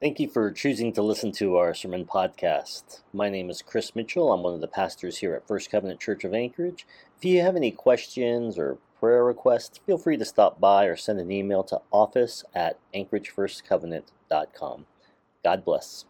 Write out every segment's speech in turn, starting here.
Thank you for choosing to listen to our sermon podcast. My name is Chris Mitchell. I'm one of the pastors here at First Covenant Church of Anchorage. If you have any questions or prayer requests, feel free to stop by or send an email to office at anchoragefirstcovenant.com. God bless.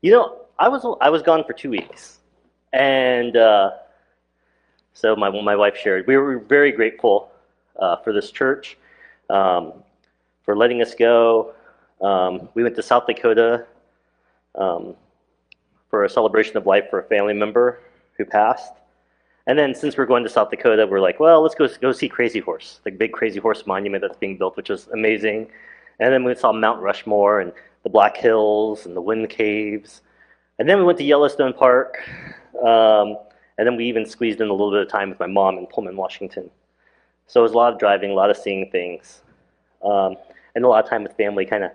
You know, I was I was gone for two weeks, and uh, so my my wife shared. We were very grateful uh, for this church. Um, for letting us go. Um, we went to South Dakota um, for a celebration of life for a family member who passed. And then since we're going to South Dakota, we're like, well, let's go go see Crazy Horse, the big Crazy Horse monument that's being built, which is amazing. And then we saw Mount Rushmore and the Black Hills and the Wind Caves. And then we went to Yellowstone Park. Um, and then we even squeezed in a little bit of time with my mom in Pullman, Washington. So it was a lot of driving, a lot of seeing things. Um, and a lot of time with family, kind of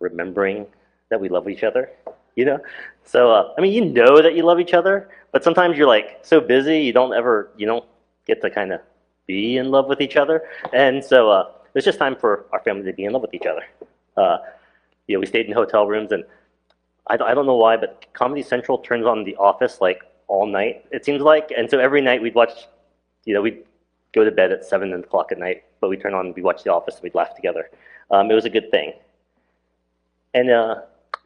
remembering that we love each other, you know? So, uh, I mean, you know that you love each other, but sometimes you're like so busy, you don't ever, you don't get to kind of be in love with each other. And so uh, it's just time for our family to be in love with each other. Uh, you know, we stayed in hotel rooms, and I, I don't know why, but Comedy Central turns on The Office like all night, it seems like. And so every night we'd watch, you know, we'd go to bed at 7 o'clock at night, but we turned on, and we watched The Office, and we'd laugh together. Um, it was a good thing. And uh,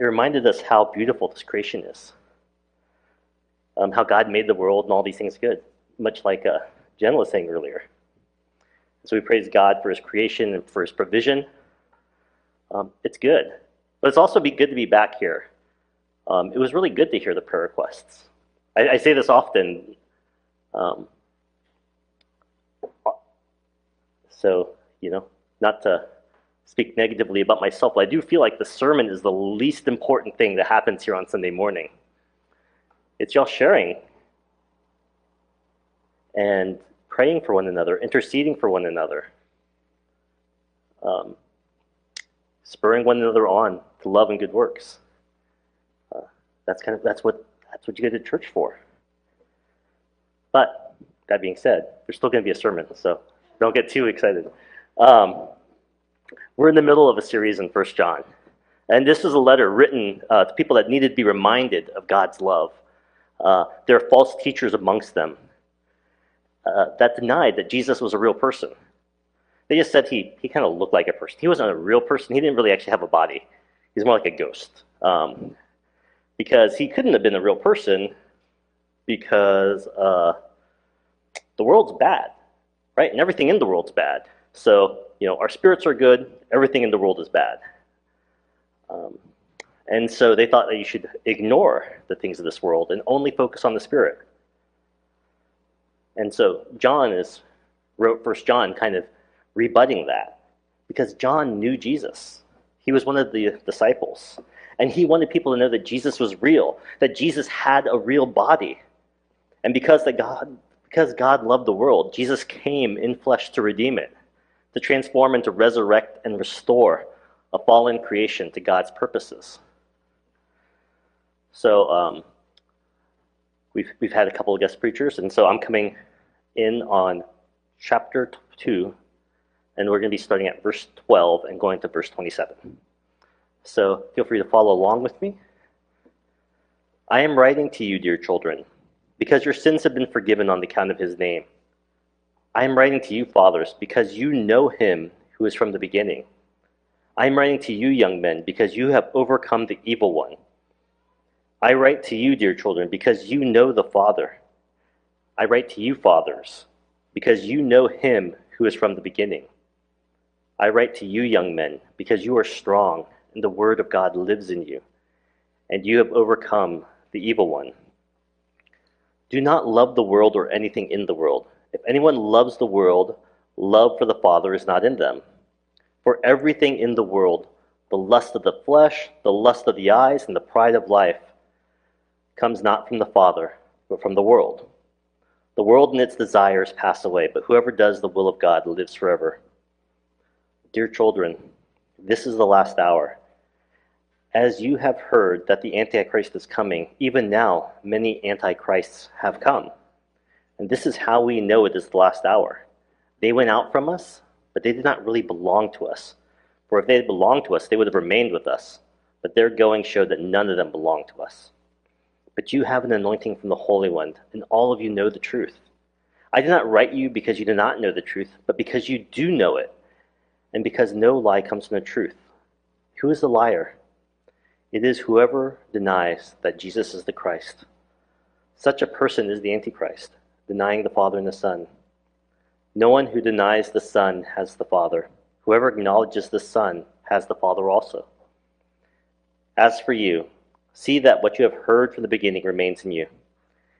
it reminded us how beautiful this creation is. Um, how God made the world and all these things good, much like uh, Jen was saying earlier. So we praise God for his creation and for his provision. Um, it's good. But it's also be good to be back here. Um, it was really good to hear the prayer requests. I, I say this often. Um, so, you know, not to speak negatively about myself, but I do feel like the sermon is the least important thing that happens here on Sunday morning. It's y'all sharing and praying for one another, interceding for one another, um, spurring one another on to love and good works. Uh, that's kind of that's what that's what you go to church for. But that being said, there's still going to be a sermon, so don't get too excited. Um, we're in the middle of a series in First John. And this is a letter written uh, to people that needed to be reminded of God's love. Uh, there are false teachers amongst them uh, that denied that Jesus was a real person. They just said he, he kind of looked like a person. He wasn't a real person. He didn't really actually have a body. He's more like a ghost. Um, because he couldn't have been a real person because uh, the world's bad, right? And everything in the world's bad. So you know, our spirits are good, everything in the world is bad. Um, and so they thought that you should ignore the things of this world and only focus on the spirit. And so John is wrote First John, kind of rebutting that, because John knew Jesus. He was one of the disciples, and he wanted people to know that Jesus was real, that Jesus had a real body, and because that God, because God loved the world, Jesus came in flesh to redeem it to transform and to resurrect and restore a fallen creation to God's purposes. So um, we've, we've had a couple of guest preachers, and so I'm coming in on chapter 2, and we're going to be starting at verse 12 and going to verse 27. So feel free to follow along with me. I am writing to you, dear children, because your sins have been forgiven on account of his name. I am writing to you, fathers, because you know him who is from the beginning. I am writing to you, young men, because you have overcome the evil one. I write to you, dear children, because you know the Father. I write to you, fathers, because you know him who is from the beginning. I write to you, young men, because you are strong, and the word of God lives in you, and you have overcome the evil one. Do not love the world or anything in the world. If anyone loves the world, love for the Father is not in them. For everything in the world, the lust of the flesh, the lust of the eyes, and the pride of life, comes not from the Father, but from the world. The world and its desires pass away, but whoever does the will of God lives forever. Dear children, this is the last hour. As you have heard that the Antichrist is coming, even now many Antichrists have come. And this is how we know it is the last hour. They went out from us, but they did not really belong to us. For if they had belonged to us, they would have remained with us. But their going showed that none of them belonged to us. But you have an anointing from the Holy One, and all of you know the truth. I do not write you because you do not know the truth, but because you do know it, and because no lie comes from the truth. Who is the liar? It is whoever denies that Jesus is the Christ. Such a person is the Antichrist, denying the Father and the Son. No one who denies the Son has the Father. Whoever acknowledges the Son has the Father also. As for you, see that what you have heard from the beginning remains in you.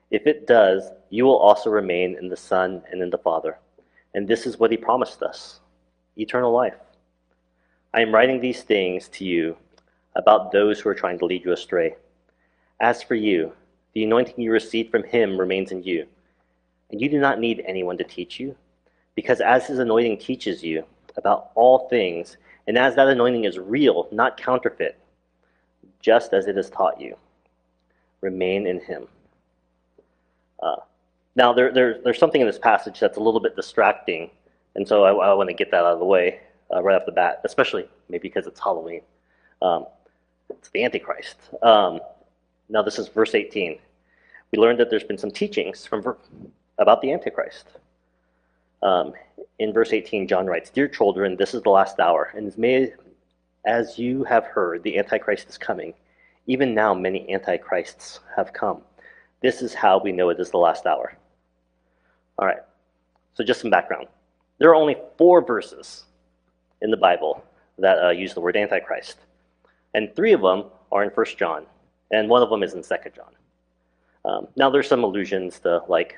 If it does, you will also remain in the Son and in the Father. And this is what he promised us eternal life. I am writing these things to you about those who are trying to lead you astray. As for you, the anointing you received from him remains in you, and you do not need anyone to teach you, because as his anointing teaches you about all things, and as that anointing is real, not counterfeit, just as it has taught you, remain in him. Uh, now, there, there, there's something in this passage that's a little bit distracting, and so I, I want to get that out of the way uh, right off the bat, especially maybe because it's Halloween. Um, it's the Antichrist. Um, now, this is verse 18. We learned that there's been some teachings from about the Antichrist. Um, in verse 18, John writes, Dear children, this is the last hour, and as, may, as you have heard, the Antichrist is coming. Even now, many Antichrists have come. This is how we know it is the last hour. All right, so just some background. There are only four verses in the Bible that uh, use the word Antichrist, and three of them are in First John, and one of them is in Second John. Um, now, there's some allusions to like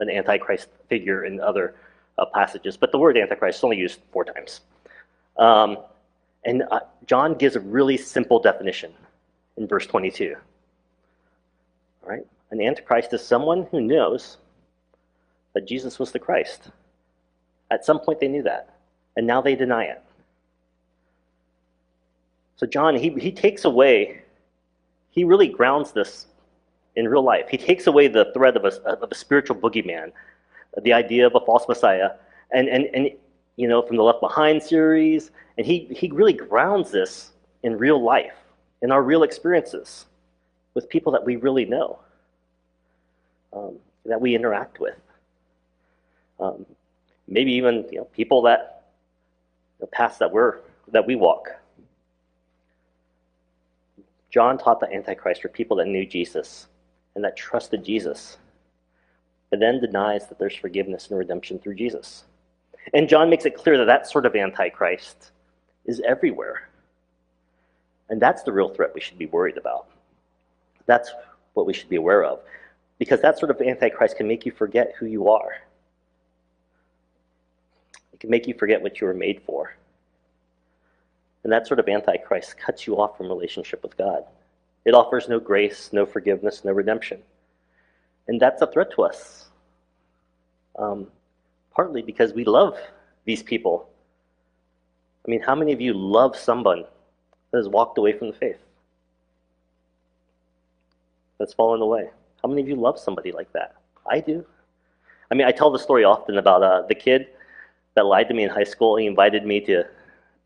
an Antichrist figure in other uh, passages, but the word Antichrist is only used four times. Um, and uh, John gives a really simple definition in verse 22. All right? An Antichrist is someone who knows that Jesus was the Christ. At some point, they knew that, and now they deny it. So, John, he, he takes away, he really grounds this in real life. He takes away the threat of a, of a spiritual boogeyman, the idea of a false Messiah, and, and, and you know, from the Left Behind series, and he, he really grounds this in real life, in our real experiences with people that we really know um, that we interact with. Um, maybe even you know, people that the paths that we're that we walk. John taught the Antichrist for people that knew Jesus and that trusted Jesus, but then denies that there's forgiveness and redemption through Jesus. And John makes it clear that that sort of Antichrist is everywhere. And that's the real threat we should be worried about. That's what we should be aware of. Because that sort of Antichrist can make you forget who you are. It can make you forget what you were made for. And that sort of Antichrist cuts you off from relationship with God. It offers no grace, no forgiveness, no redemption. And that's a threat to us. Um, partly because we love these people. I mean, how many of you love someone that has walked away from the faith? That's fallen away. How many of you love somebody like that? I do. I mean, I tell the story often about uh, the kid that lied to me in high school. He invited me to,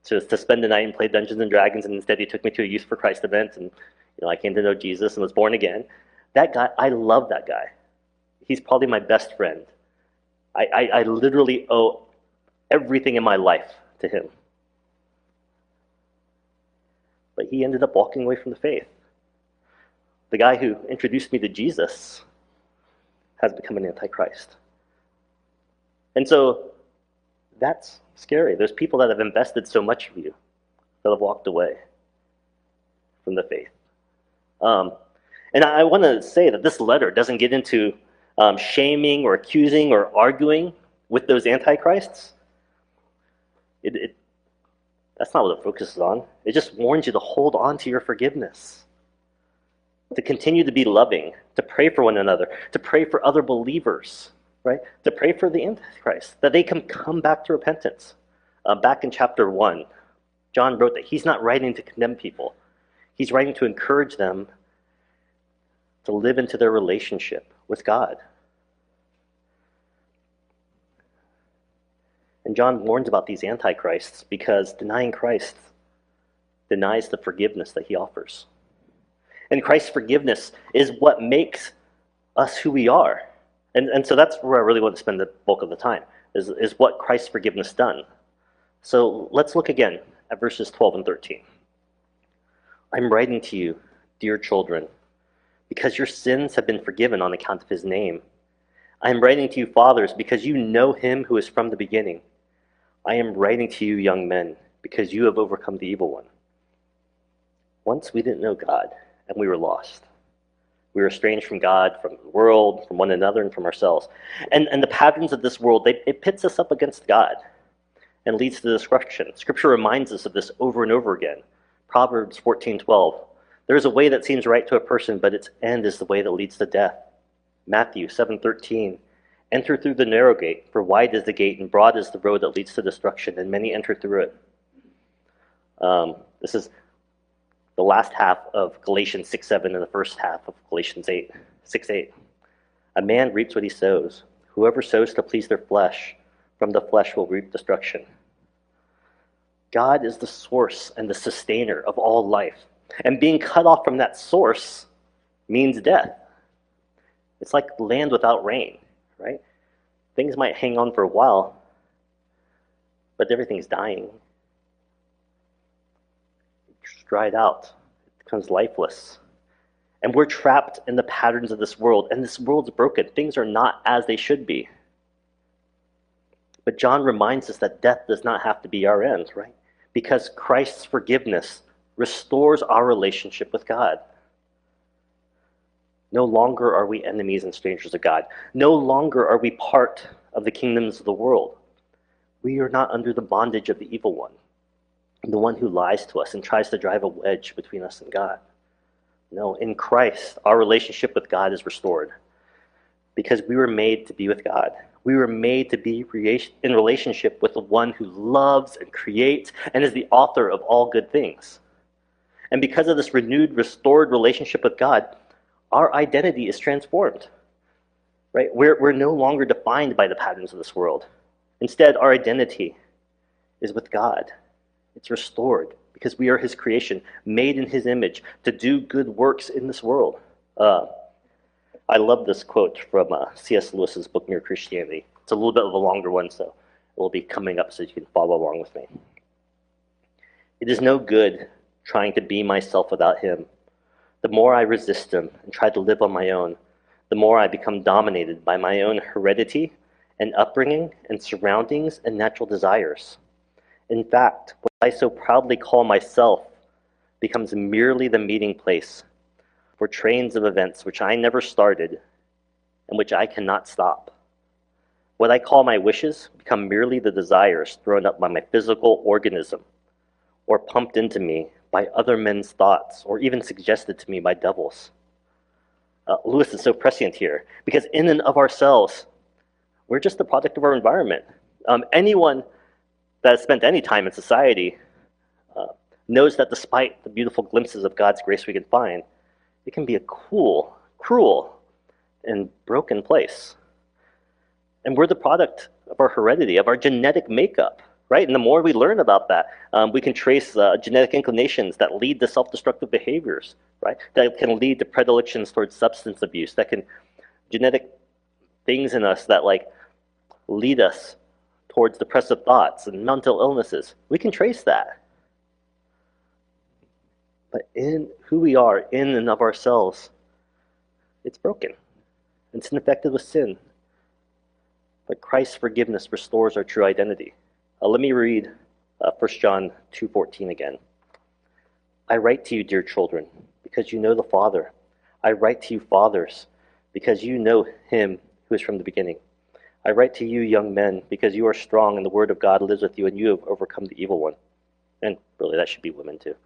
to, to spend the night and play Dungeons and Dragons, and instead he took me to a Youth for Christ event, and you know, I came to know Jesus and was born again. That guy, I love that guy. He's probably my best friend. I, I, I literally owe everything in my life to him. But he ended up walking away from the faith the guy who introduced me to Jesus has become an antichrist. And so that's scary. There's people that have invested so much of you that have walked away from the faith. Um, and I, want to say that this letter doesn't get into um, shaming or accusing or arguing with those antichrists. It, it, that's not what it focuses on. It just warns you to hold on to your forgiveness to continue to be loving, to pray for one another, to pray for other believers, right? To pray for the Antichrist, that they can come back to repentance. Uh, back in chapter 1, John wrote that he's not writing to condemn people, he's writing to encourage them to live into their relationship with God. And And John warns about these antichrists because denying Christ denies the forgiveness that he offers. And Christ's forgiveness is what makes us who we are. And, and so that's where I really want to spend the bulk of the time, is, is what Christ's forgiveness done. So let's look again at verses 12 and 13. I'm writing to you, dear children, because your sins have been forgiven on account of his name. I am writing to you, fathers, because you know him who is from the beginning. I am writing to you, young men, because you have overcome the evil one. Once we didn't know God, and we were lost. We were estranged from God, from the world, from one another, and from ourselves. And, and the patterns of this world, they, it pits us up against God and leads to destruction. Scripture reminds us of this over and over again. Proverbs 14:12. There is a way that seems right to a person, but its end is the way that leads to death. Matthew 7:13. Enter through the narrow gate, for wide is the gate and broad is the road that leads to destruction, and many enter through it. Um, this is the last half of Galatians 6 7 and the first half of Galatians 8 6 8. A man reaps what he sows. Whoever sows to please their flesh, from the flesh will reap destruction. God is the source and the sustainer of all life. And being cut off from that source means death. It's like land without rain, right? Things might hang on for a while, but everything's dying. Dried out, it becomes lifeless. And we're trapped in the patterns of this world, and this world's broken. Things are not as they should be. But John reminds us that death does not have to be our end, right? Because Christ's forgiveness restores our relationship with God. No longer are we enemies and strangers of God. No longer are we part of the kingdoms of the world. We are not under the bondage of the evil one, the one who lies to us and tries to drive a wedge between us and God. No, in Christ, our relationship with God is restored because we were made to be with God. We were made to be in relationship with the one who loves and creates and is the author of all good things. And because of this renewed, restored relationship with God, our identity is transformed. Right? We're, we're no longer defined by the patterns of this world. Instead, our identity is with God. It's restored because we are His creation, made in His image to do good works in this world. Uh, I love this quote from uh, C.S. Lewis's book, Mere Christianity. It's a little bit of a longer one, so it will be coming up so you can follow along with me. It is no good trying to be myself without him. The more I resist him and try to live on my own, the more I become dominated by my own heredity and upbringing and surroundings and natural desires. In fact, what I so proudly call myself becomes merely the meeting place for trains of events which I never started and which I cannot stop. What I call my wishes become merely the desires thrown up by my physical organism or pumped into me by other men's thoughts, or even suggested to me by devils. Uh, Lewis is so prescient here because, in and of ourselves, we're just the product of our environment. Um, anyone that has spent any time in society uh, knows that despite the beautiful glimpses of God's grace we can find, it can be a cool, cruel, and broken place. And we're the product of our heredity, of our genetic makeup right? And the more we learn about that, um, we can trace uh, genetic inclinations that lead to self-destructive behaviors, right? That can lead to predilections towards substance abuse. That can genetic things in us that like lead us towards depressive thoughts and mental illnesses. We can trace that. But in who we are, in and of ourselves, it's broken. It's infected with sin. But Christ's forgiveness restores our true identity. Uh, let me read uh, 1 John 2.14 again. I write to you, dear children, because you know the Father. I write to you, fathers, because you know him who is from the beginning. I write to you, young men, because you are strong and the word of God lives with you and you have overcome the evil one. And really, that should be women too.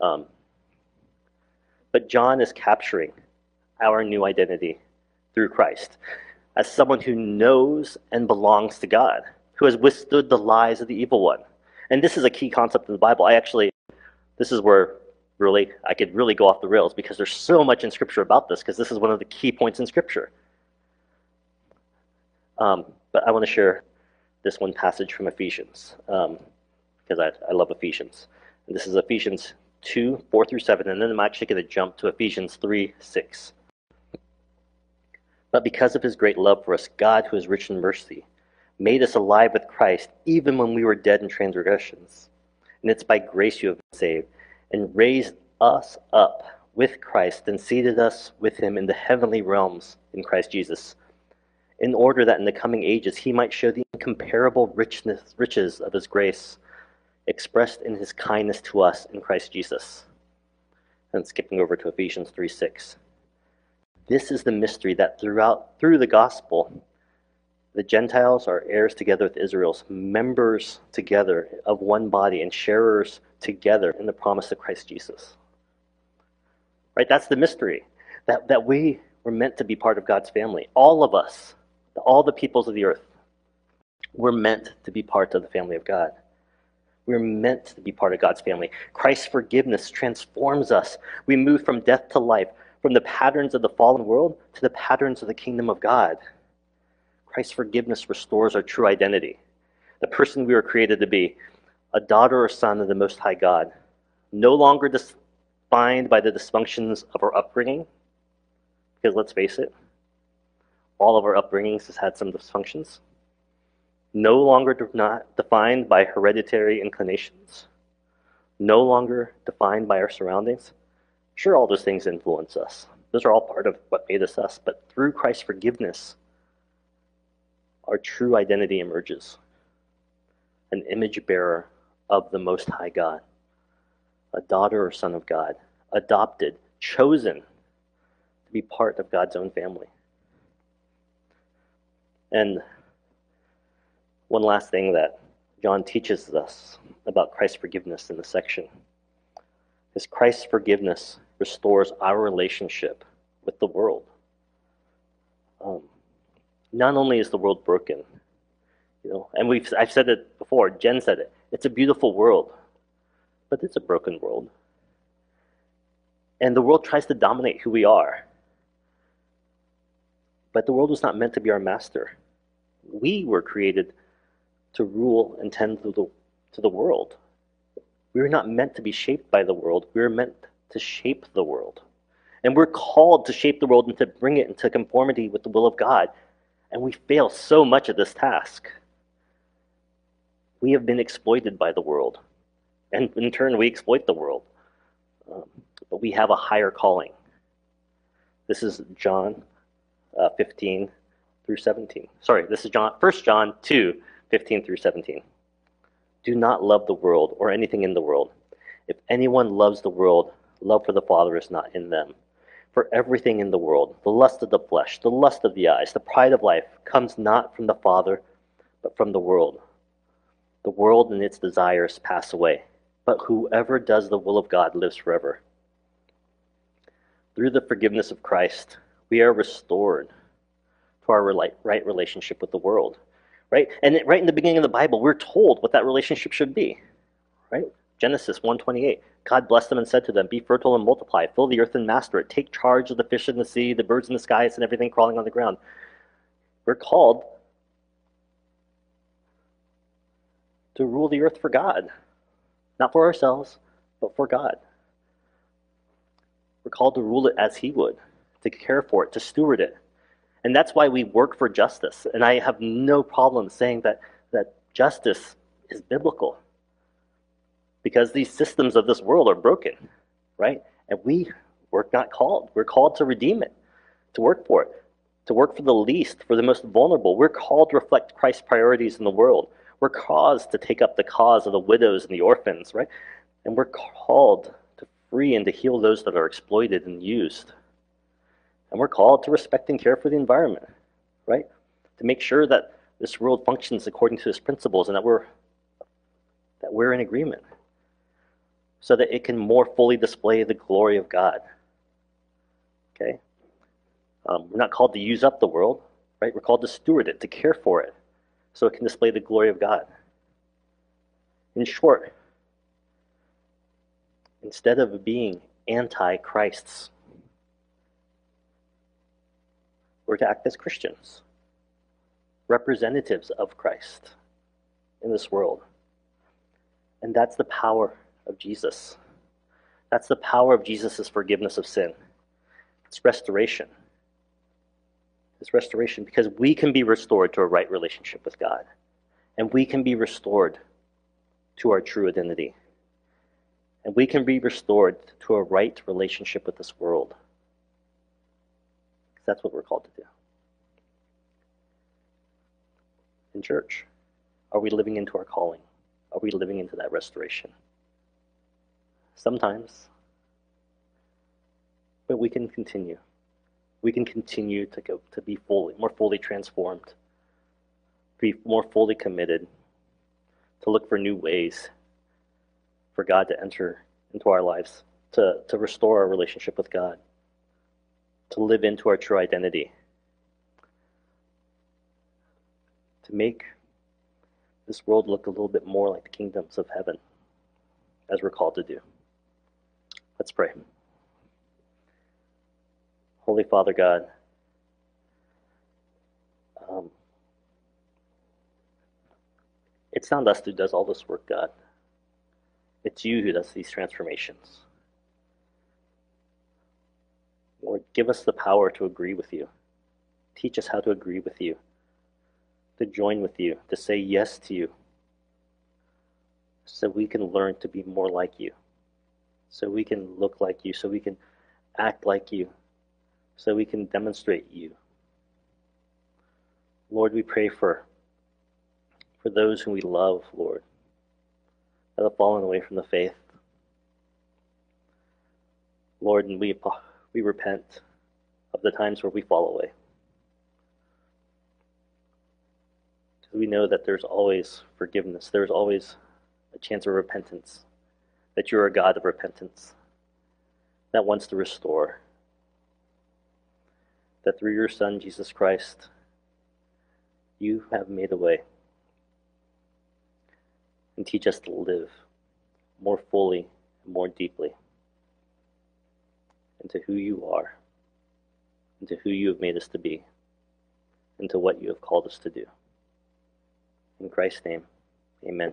Um, but John is capturing our new identity through Christ as someone who knows and belongs to God who has withstood the lies of the evil one. And this is a key concept in the Bible. I actually, this is where really I could really go off the rails because there's so much in Scripture about this, because this is one of the key points in Scripture. Um, but I want to share this one passage from Ephesians um, because I, I love Ephesians. And this is Ephesians 2 4 through 7, and then I'm actually going to jump to Ephesians 3 6. But because of his great love for us, God, who is rich in mercy, made us alive with Christ even when we were dead in transgressions. And it's by grace you have been saved, and raised us up with Christ, and seated us with him in the heavenly realms in Christ Jesus, in order that in the coming ages he might show the incomparable richness, riches of his grace expressed in his kindness to us in Christ Jesus. And skipping over to Ephesians 3 6. This is the mystery that throughout through the gospel, the Gentiles are heirs together with Israel's members together of one body and sharers together in the promise of Christ Jesus. Right? That's the mystery. That, that we were meant to be part of God's family. All of us, all the peoples of the earth, were meant to be part of the family of God. We're meant to be part of God's family. Christ's forgiveness transforms us. We move from death to life, from the patterns of the fallen world to the patterns of the kingdom of God. Christ's forgiveness restores our true identity, the person we were created to be, a daughter or son of the Most High God, no longer defined by the dysfunctions of our upbringing, because let's face it, all of our upbringings has had some dysfunctions no longer not defined by hereditary inclinations, no longer defined by our surroundings. Sure, all those things influence us. Those are all part of what made us us, but through Christ's forgiveness, our true identity emerges an image bearer of the Most High God, a daughter or son of God, adopted, chosen to be part of God's own family. And one last thing that John teaches us about Christ's forgiveness in the section is Christ's forgiveness restores our relationship with the world. Um, not only is the world broken, you know, and we've I've said it before. Jen said it. It's a beautiful world, but it's a broken world, and the world tries to dominate who we are. But the world was not meant to be our master. We were created to rule and tend to the, to the world. We were not meant to be shaped by the world. We are meant to shape the world. And we're called to shape the world and to bring it into conformity with the will of God. And we fail so much at this task. We have been exploited by the world. And in turn, we exploit the world. Um, but we have a higher calling. This is John uh, 15 through 17. Sorry, this is John 1 John 2, 15 through 17. Do not love the world or anything in the world. If anyone loves the world, love for the Father is not in them. For everything in the world, the lust of the flesh, the lust of the eyes, the pride of life, comes not from the Father, but from the world. The world and its desires pass away, but whoever does the will of God lives forever. Through the forgiveness of Christ, we are restored to our right relationship with the world right? And right in the beginning of the Bible, we're told what that relationship should be, right? Genesis 1:28. God blessed them and said to them, "Be fertile and multiply, fill the earth and master it. Take charge of the fish in the sea, the birds in the skies, and everything crawling on the ground." We're called to rule the earth for God, not for ourselves, but for God. We're called to rule it as He would, to care for it, to steward it. And that's why we work for justice. And I have no problem saying that, that justice is biblical. Because these systems of this world are broken, right? And we we're not called. We're called to redeem it, to work for it, to work for the least, for the most vulnerable. We're called to reflect Christ's priorities in the world. We're caused to take up the cause of the widows and the orphans, right? And we're called to free and to heal those that are exploited and used. And we're called to respect and care for the environment, right? To make sure that this world functions according to its principles and that we're that we're in agreement so that it can more fully display the glory of God. Okay? Um, we're not called to use up the world, right? We're called to steward it, to care for it, so it can display the glory of God. In short, instead of being anti Christ's we're to act as Christians, representatives of Christ in this world. And that's the power of Jesus. That's the power of Jesus' forgiveness of sin. It's restoration. It's restoration because we can be restored to a right relationship with God. And we can be restored to our true identity. And we can be restored to a right relationship with this world. That's what we're called to do. In church, are we living into our calling? Are we living into that restoration? Sometimes. But we can continue. We can continue to go to be fully, more fully transformed, be more fully committed, to look for new ways for God to enter into our lives, to, to restore our relationship with God, to live into our true identity, to make this world look a little bit more like the kingdoms of heaven, as we're called to do. Let's pray. Holy Father God, um, it's not us who does all this work, God. It's you who does these transformations. Lord, give us the power to agree with you. Teach us how to agree with you, to join with you, to say yes to you, so we can learn to be more like you, so we can look like you, so we can act like you, so we can demonstrate you. Lord, we pray for, for those whom we love, Lord, that have fallen away from the faith. Lord, and we, we repent of the times where we fall away. Because we know that there's always forgiveness, there's always a chance of repentance, that you're a God of repentance that wants to restore. That through your Son, Jesus Christ, you have made a way. And teach us to live more fully and more deeply into who you are, into who you have made us to be, into what you have called us to do. In Christ's name, amen.